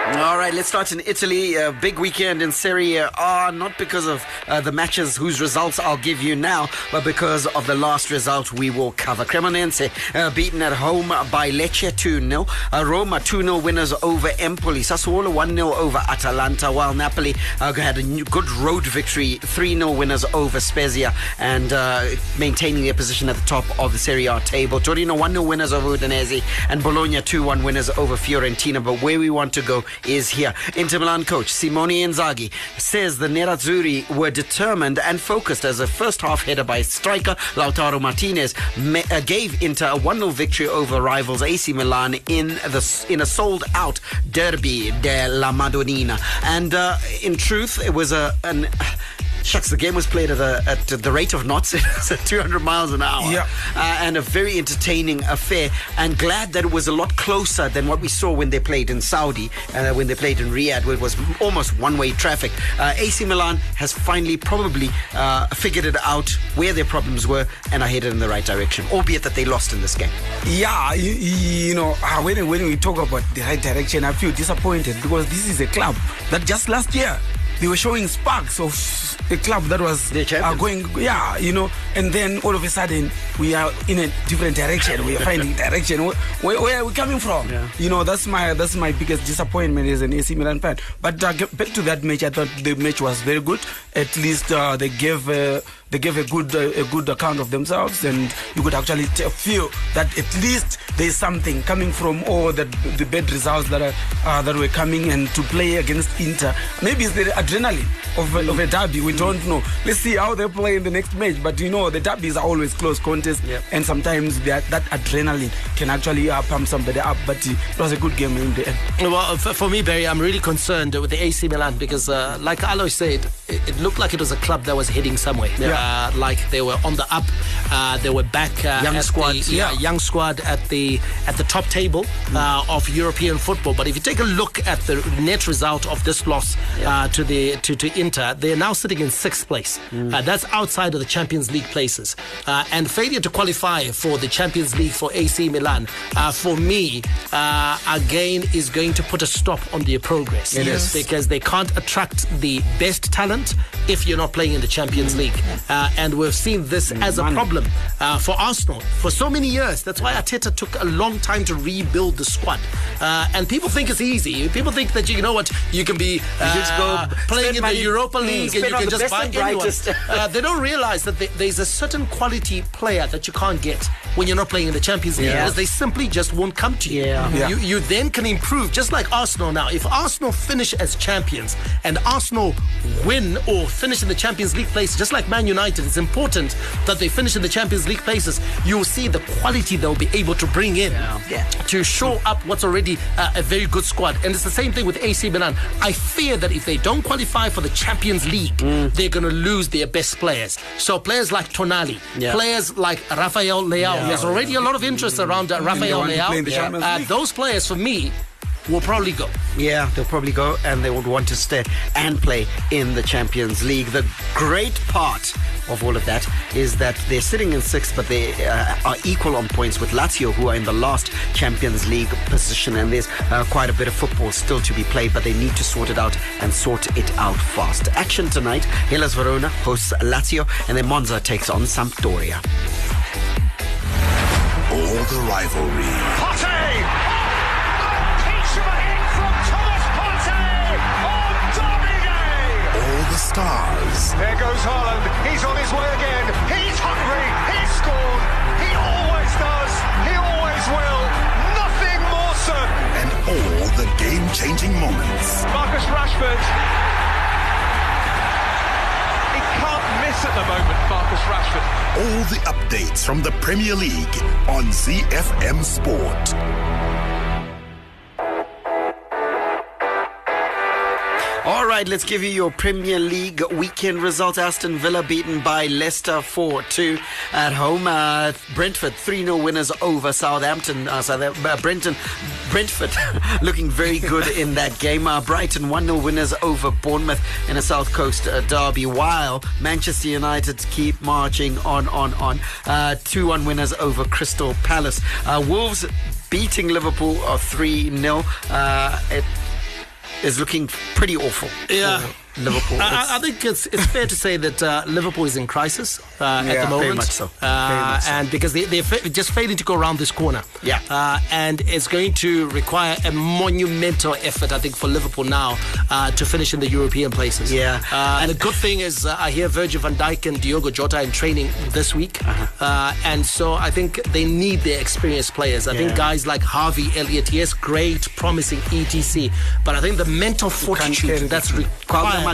All right, let's start in Italy. A big weekend in Serie A, not because of uh, the matches whose results I'll give you now, but because of the last result we will cover. Cremonense uh, beaten at home by Lecce 2 0. Uh, Roma 2 0 winners over Empoli. Sassuolo 1 0 over Atalanta, while Napoli uh, had a good road victory 3 0 winners over Spezia and uh, maintaining their position at the top of the Serie A table. Torino 1 0 winners over Udinese and Bologna 2 1 winners over Fiorentina. But where we want to go is here. Inter Milan coach Simone Inzaghi says the Nerazzurri were determined and focused as a first half header by striker Lautaro Martinez uh, gave Inter a 1 0 victory over rivals AC Milan in the in a sold out Derby della Madonnina. And uh, in truth, it was a an Shucks, the game was played at, a, at the rate of knots, at 200 miles an hour. Yeah. Uh, and a very entertaining affair. And glad that it was a lot closer than what we saw when they played in Saudi, uh, when they played in Riyadh, where it was almost one way traffic. Uh, AC Milan has finally probably uh, figured it out where their problems were and are headed in the right direction, albeit that they lost in this game. Yeah, you, you know, uh, when, when we talk about the right direction, I feel disappointed because this is a club that just last year they were showing sparks of a club that was uh, going, yeah, you know, and then all of a sudden we are in a different direction. We are finding direction. Where, where, where are we coming from? Yeah. You know, that's my that's my biggest disappointment as an AC Milan fan. But uh, back to that match, I thought the match was very good. At least uh, they gave. Uh, they gave a good uh, a good account of themselves, and you could actually feel that at least there is something coming from all the the bad results that are uh, that were coming, and to play against Inter. Maybe it's the adrenaline of a, of a derby. We don't know. Let's see how they play in the next match. But you know, the derbies are always close contests, and sometimes that that adrenaline can actually uh, pump somebody up. But it was a good game in the end. Well, for, for me, Barry, I'm really concerned with the AC Milan because, uh, like Aloy said, it, it looked like it was a club that was heading somewhere. Yeah. Uh, like they were on the up. Uh, they were back. Uh, Young at squad, The, yeah, yeah. young squad at the at the top table uh, of European football. But if you take a look at the net result of this loss uh, to the to, to Inter, they are now sitting in sixth place. Uh, that's outside of the Champions League places. Uh, and failure to qualify for the Champions League for AC Milan, uh, for me, uh, again, is going to put a stop on their progress. It is. Because they can't attract the best talent if you're not playing in the Champions League. Uh, and we've seen this as a problem uh, for Arsenal for so many years. That's why Arteta took a long time to rebuild the squad. Uh, and people think it's easy. People think that, you know what, you can be uh, just go playing in money- the Europa Mm, League and you can just best buy and anyone. Uh, they don't realize that there- there's a certain quality player that you can't get when you're not playing in the Champions League Yeah. because they simply just won't come to you. Yeah. Yeah. You, you then can improve, just like Arsenal now. If Arsenal finish as champions and Arsenal win or finish in the Champions League place, just like Man United, it's important that they finish in the Champions League places. You'll see the quality they'll be able to bring in to show up what's already uh, a very good squad. And it's the same thing with AC Milan. I fear that if they don't qualify for the Champions League, they're going to lose their best players. So players like Tonali, Yeah. players like Rafael Leao, there's already a lot of interest around uh, Rafael want to play in the Leao. Champions Uh, those players, for me, will probably go. Yeah, they'll probably go and they would want to stay and play in the Champions League. The great part of all of that is that they're sitting in sixth, but they uh, are equal on points with Lazio, who are in the last Champions League position. And there's uh, quite a bit of football still to be played, but they need to sort it out and sort it out fast. Action tonight Hellas Verona hosts Lazio, and then Monza takes on Sampdoria. All the rivalry, Partey! Piece of a hit from Thomas Partey on Derby Day! all the stars, There goes Haaland. He's on his way again. He's hungry. He's scored. He always does. He always will. Nothing more certain. and all the game-changing moments. Marcus Rashford. Can't at the moment, Marcus Rashford. All the updates from the Premier League on ZFM Sport. Right, let's give you your Premier League weekend results. Aston Villa beaten by Leicester 4 2 at home. Uh, Brentford 3 0 winners over Southampton. Uh, South, uh, Brenton, Brentford looking very good in that game. Uh, Brighton 1 0 winners over Bournemouth in a South Coast uh, derby, while Manchester United keep marching on, on, on. 2 1 winners over Crystal Palace. Uh, Wolves beating Liverpool 3 0. Is looking pretty awful. Yeah. Liverpool. I, I, think it's it's fair to say that uh, Liverpool is in crisis uh, yeah, at the moment. Very much so. Uh, much so. And because they, they're fa- just failing to go around this corner. Yeah. Uh, and it's going to require a monumental effort, I think, for Liverpool now uh, to finish in the European places. Yeah. Uh, and the good thing is, I hear Virgil van Dijk and Diogo Jota in training this week. Uh-huh. and so I think they need their experienced players. I Yeah. think guys like Harvey Elliott, yes, great, promising ETC. But I think the mental fortitude that's required.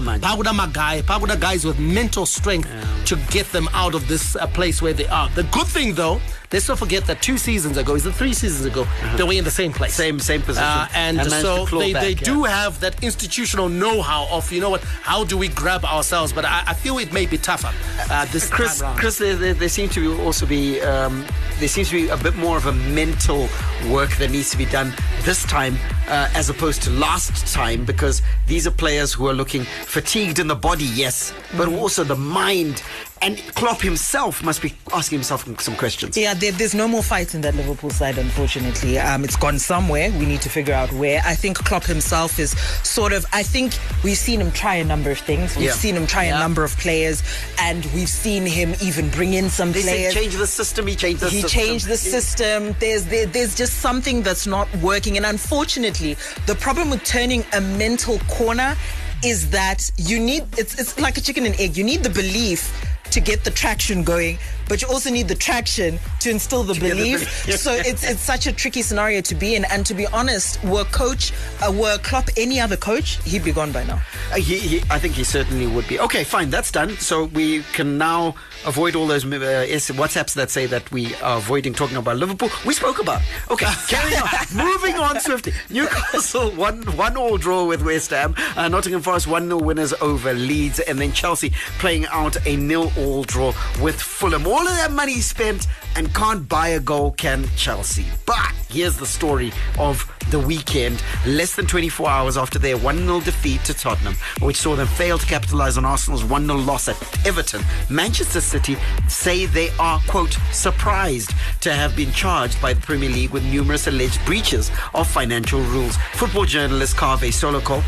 Man. Pagoda Magai, Pagoda guys with mental strength to get them out of this uh, place where they are. The good thing, though, let's not forget that two seasons ago, is it three seasons ago, they were in the same place. Same same position. Uh, and, to so they, back, they yeah. do have that institutional know-how of, you know what, how do we grab ourselves? But I, I feel it may be tougher uh, this Chris, time. Chris, there, there, there seems to be also be um, there seems to be a bit more of a mental work that needs to be done this time uh, as opposed to last time because these are players who are looking fatigued in the body, yes, but Mm. also the mind. And Klopp himself must be asking himself some questions. Yeah, there, there's no more fight in that Liverpool side, unfortunately. Um, it's gone somewhere. We need to figure out where. I think Klopp himself is sort of. I think we've seen him try a number of things. We've Yeah. seen him try a number of players, and we've seen him even bring in some They players. said change the system. He changed the he system. changed the system. There's there, there's just something that's not working, and unfortunately, the problem with turning a mental corner is that you need it's it's like a chicken and egg. You need the belief to get the traction going, but you also need the traction to instill the the belief. belief. so it's it's such a tricky scenario to be in. And to be honest, were coach uh, were Klopp any other coach, he'd be gone by now. Uh, he, he, I think he certainly would be. Okay, fine, that's done. So we can now avoid all those uh, WhatsApps that say that we are avoiding talking about Liverpool. We spoke about. it. Okay, carry on. Moving on swiftly. Newcastle one one all draw with West Ham. Uh, Nottingham Forest one 0 winners over Leeds, and then Chelsea playing out a nil all draw with Fulham. All of that money spent and can't buy a goal, can Chelsea? But here's the story of the weekend. Less than 24 hours after their 1 0 defeat to Tottenham, which saw them fail to capitalise on Arsenal's 1 0 loss at Everton, Manchester City say they are, quote, surprised to have been charged by the Premier League with numerous alleged breaches of financial rules. Football journalist Carve Soloko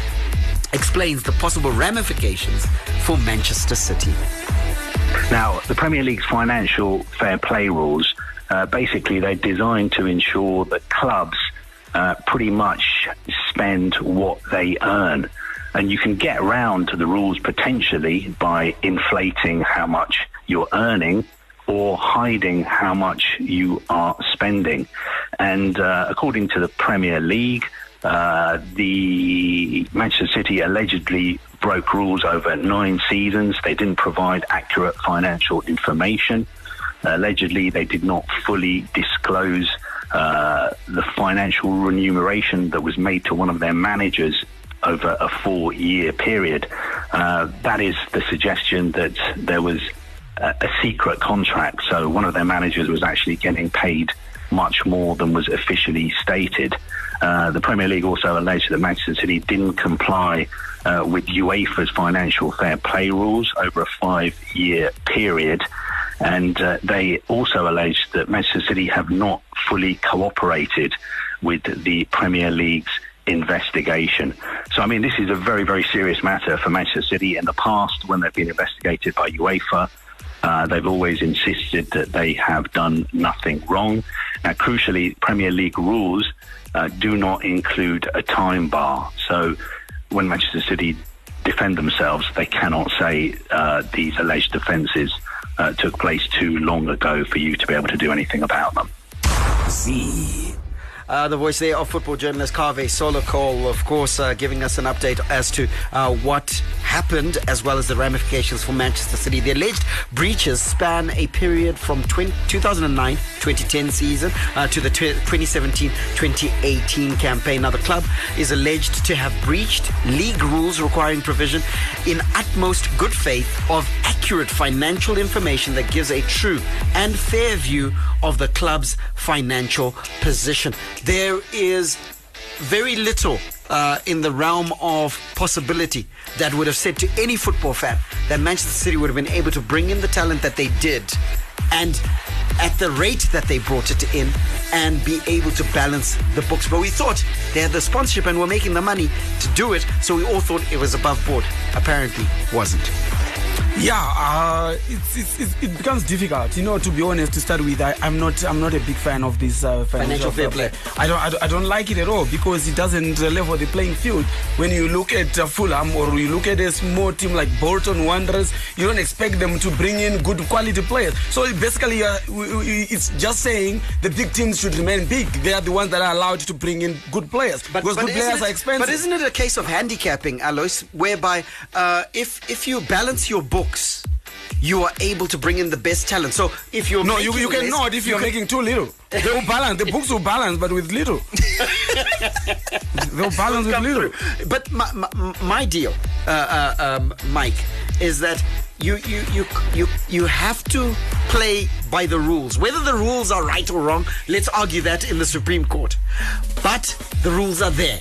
explains the possible ramifications for Manchester City. Now, the Premier League's financial fair play rules, uh, basically, they're designed to ensure that clubs uh, pretty much spend what they earn. And you can get round to the rules potentially by inflating how much you're earning or hiding how much you are spending. And uh, according to the Premier League, uh, the Manchester City allegedly broke rules over nine seasons. They didn't provide accurate financial information. Allegedly, they did not fully disclose uh, the financial remuneration that was made to one of their managers over a four year period. Uh, that is the suggestion that there was a, a secret contract. So one of their managers was actually getting paid much more than was officially stated. Uh, the Premier League also alleged that Manchester City didn't comply uh, with UEFA's financial fair play rules over a five year period. And uh, they also alleged that Manchester City have not fully cooperated with the Premier League's investigation. So, I mean, this is a very, very serious matter for Manchester City. In the past, when they've been investigated by UEFA, uh, they've always insisted that they have done nothing wrong. Now, crucially, Premier League rules uh, do not include a time bar. So, when Manchester City defend themselves, they cannot say uh, these alleged offences uh, took place too long ago for you to be able to do anything about them. Z. Uh, the voice there of football journalist Carve Solokol, of course, uh, giving us an update as to uh, what happened, as well as the ramifications for Manchester City. The alleged breaches span a period from 20, 2009 2010 season uh, to the 2017 2018 campaign. Now, the club is alleged to have breached league rules requiring provision in utmost good faith of accurate financial information that gives a true and fair view of the club's financial position. There is very little uh, in the realm of possibility that would have said to any football fan that Manchester City would have been able to bring in the talent that they did and at the rate that they brought it in and be able to balance the books. But we thought they had the sponsorship and were making the money to do it, so we all thought it was above board. Apparently, wasn't. Yeah, uh, it's, it's, it's, it becomes difficult. You know, to be honest, to start with, I, am not I'm not a big fan of this uh, financial, financial fair play. I don't, I don't I don't like it at all because it doesn't level the playing field. When you look at uh, Fulham or you look at a small team like Bolton Wanderers, you don't expect them to bring in good quality players. So basically, uh, it's just saying the big teams should remain big. They are the ones that are allowed to bring in good players but, because but good players it, are expensive. But isn't it a case of handicapping, Alois, whereby uh, if if you balance your book you are able to bring in the best talent. So if you're no, you, you cannot if you're you making too little. They will balance. The books will balance, but with little. They'll balance with little. Through. But my, my, my deal, uh, uh, um, Mike, is that you, you you you you have to play by the rules. Whether the rules are right or wrong, let's argue that in the Supreme Court. But the rules are there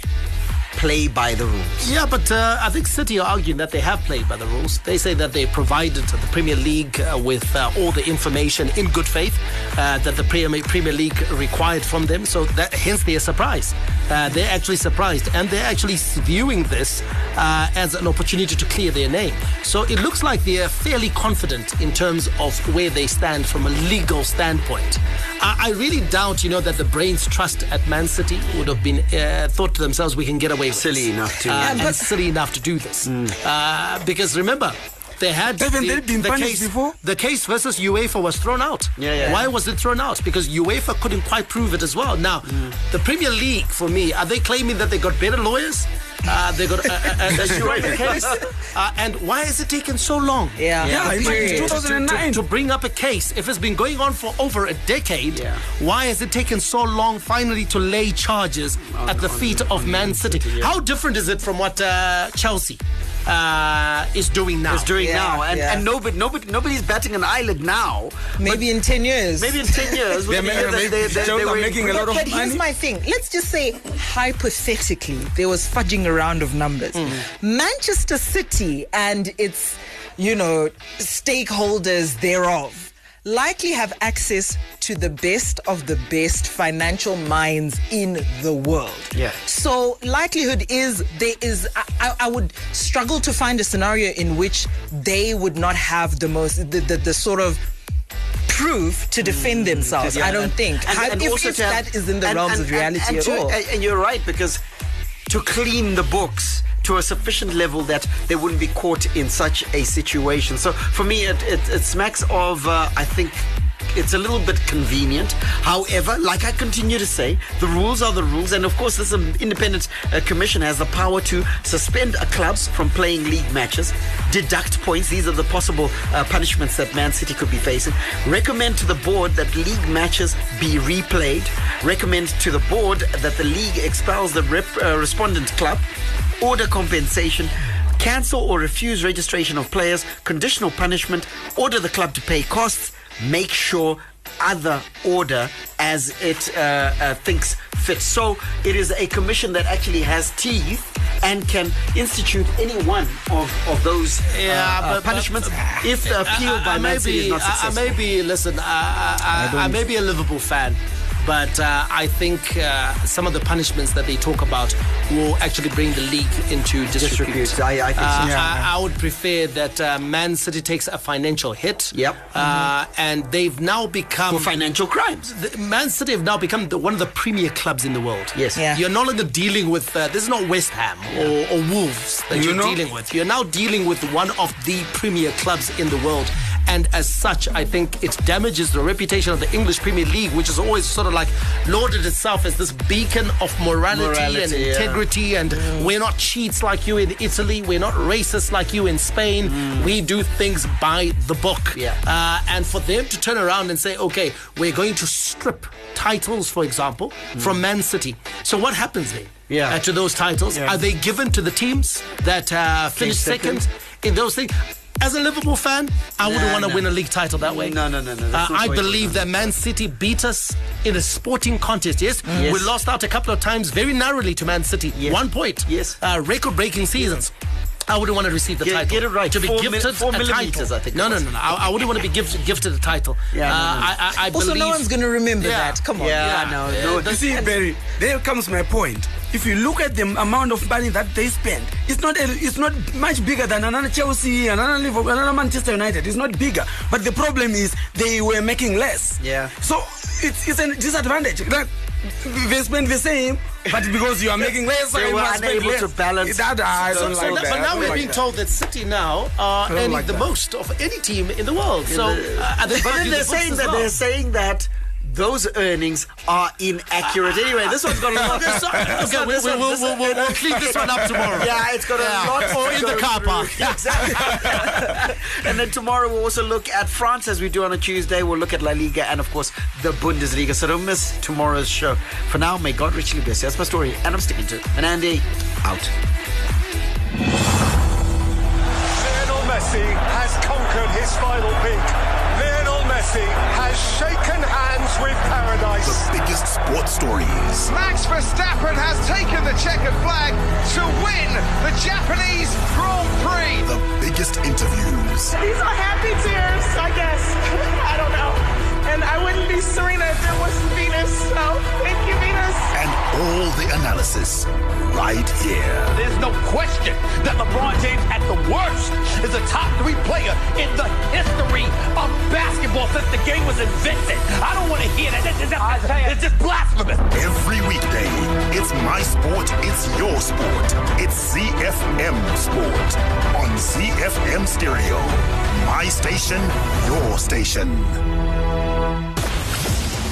play by the rules. Yeah, but uh, I think City are arguing that they have played by the rules. They say that they provided the Premier League uh, with uh, all the information in good faith uh, that the Premier, Premier League required from them. So that hence they are surprised. Uh, they're actually surprised, and they're actually viewing this uh, as an opportunity to clear their name. So it looks like they're fairly confident in terms of where they stand from a legal standpoint. I, I really doubt, you know, that the brains trust at Man City would have been thought to themselves, we can get away silly enough to uh, and silly enough to do this mm. uh, because remember they had Haven't the, they been the punished case, before? The case versus UEFA was thrown out. Yeah, yeah. Why was it thrown out? Because UEFA couldn't quite prove it as well. Now, mm. the Premier League, for me, are they claiming that they got better lawyers? Uh, they got a, a, a stronger case. Uh, and why has it taken so long? Yeah, yeah, to, 2009 to, to, bring up a case. If it's been going on for over a decade, yeah. why has it taken so long finally to lay charges on, at the on, feet on, of Man City? City yeah. How different is it from what uh, Chelsea? Uh, is doing now. Is doing yeah, now, and, yeah. and nobody, nobody, nobody's batting an eyelid now. Maybe in ten years. Maybe in ten years. they're, they, they, they, they were making a lot of but money. here's my thing. Let's just say hypothetically there was fudging around of numbers. Mm. Manchester City and its, you know, stakeholders thereof likely have access to the best of the best financial minds in the world. Yeah. So likelihood is there is I, I would struggle to find a scenario in which they would not have the most the, the, the sort of proof to defend mm, themselves. Yeah, I don't and, think. And, and if, if have, that is in the realms of reality at to, all. And you're right because to clean the books to a sufficient level that they wouldn't be caught in such a situation. So for me, it, it, it smacks of, uh, I think, it's a little bit convenient. However, like I continue to say, the rules are the rules, and of course, this independent uh, commission has the power to suspend clubs from playing league matches, deduct points. These are the possible uh, punishments that Man City could be facing. Recommend to the board that league matches be replayed. Recommend to the board that the league expels the rep, uh, respondent club. Order compensation cancel or refuse registration of players, conditional punishment, order the club to pay costs, make sure other order as it uh, uh, thinks fit. So it is a commission that actually has teeth and can institute any one of, of those yeah, uh, but, punishments but, if the appeal by Man City is not successful. I may be, listen, I, I, I, I may be a Liverpool fan. But uh, I think uh, some of the punishments that they talk about will actually bring the league into disrepute. I, I, think uh, so. yeah. I, I, would prefer that uh, Man City takes a financial hit. Yep. Mm-hmm. And they've now become. For financial crimes. The, Man City have now become the, one of the premier clubs in the world. Yes. Yeah. You're no longer dealing with. Uh, this is not West Ham or, or Wolves that you you're know? dealing with. You're now dealing with one of the premier clubs in the world And as such, I think it damages the reputation of the English Premier League, which is always sort of like lauded itself as this beacon of morality, Morality, and yeah. integrity. And we're not cheats like you in Italy. We're not racist like you in Spain. We do things by the book. Yeah. Uh, and for them to turn around and say, okay, we're going to strip titles, for example, from Man City. So what happens then? Yeah. Uh, to those titles, Yeah. are they given to the teams that uh, finish second. second in those things? As a Liverpool fan, I wouldn't want to nah. win a league title that way. No, no, no, no. Uh, I the way to believe that Man City beat us in a sporting contest. Yes, Yes. we lost out a couple of times very narrowly to Man City. One point. Yes. uh, record-breaking seasons. I wouldn't want to receive the Get- title. get it right. To be Four mil- gifted four a millimeters, title. I think No, no, no, no. I, I wouldn't want to be gift, gifted a title. Yeah, no, uh, no. I, I, I Also, believe. no one's going to remember Yeah. that. Come on. Yeah, no, no. You see, Barry, there comes my point. If you look at the amount of money that they spend, it's not a, it's not much bigger than another Chelsea, another Liverpool, another Manchester United. It's not bigger. But the problem is they were making less. Yeah. So it's, it's a disadvantage. That they spend the same, but because you are making less, They you were must spend unable less. to balance. That I So, don't so like that- that. but now we're like being that. told that City now are earning like the that. most of any team in the world. So, uh, but then they're saying that well. they're saying that those earnings are inaccurate. Anyway, this one's got a lot. This one- this okay, one- we'll, this one- we'll, this we'll, we'll, we'll clean this one up tomorrow. Yeah, it's got a lot. Or in the car park. Yeah, exactly. and then tomorrow we'll also look at France as we do on a Tuesday. We'll look at La Liga and of course the Bundesliga. So don't miss tomorrow's show. For now, may God richly bless you. That's my story, and I'm sticking to it. And Andy, out. Lionel Messi has conquered his final peak. Lionel Messi has shaken hands with paradise. The biggest sports stories. Max Verstappen has taken the checkered flag to win the Japanese Grand Prix. The biggest interviews. These are happy tears, I guess. I don't know. And I wouldn't be Serena if there wasn't Venus. So thank you, Venus. And all the analysis right here. There's no question that LeBron James, at the worst, is a top three player in the history of basketball since the game was invented. I don't want to hear that. That- that- that- It's just blasphemous. Every weekday, it's my sport, it's your sport. It's ZFM Sport on ZFM Stereo. My station, your station.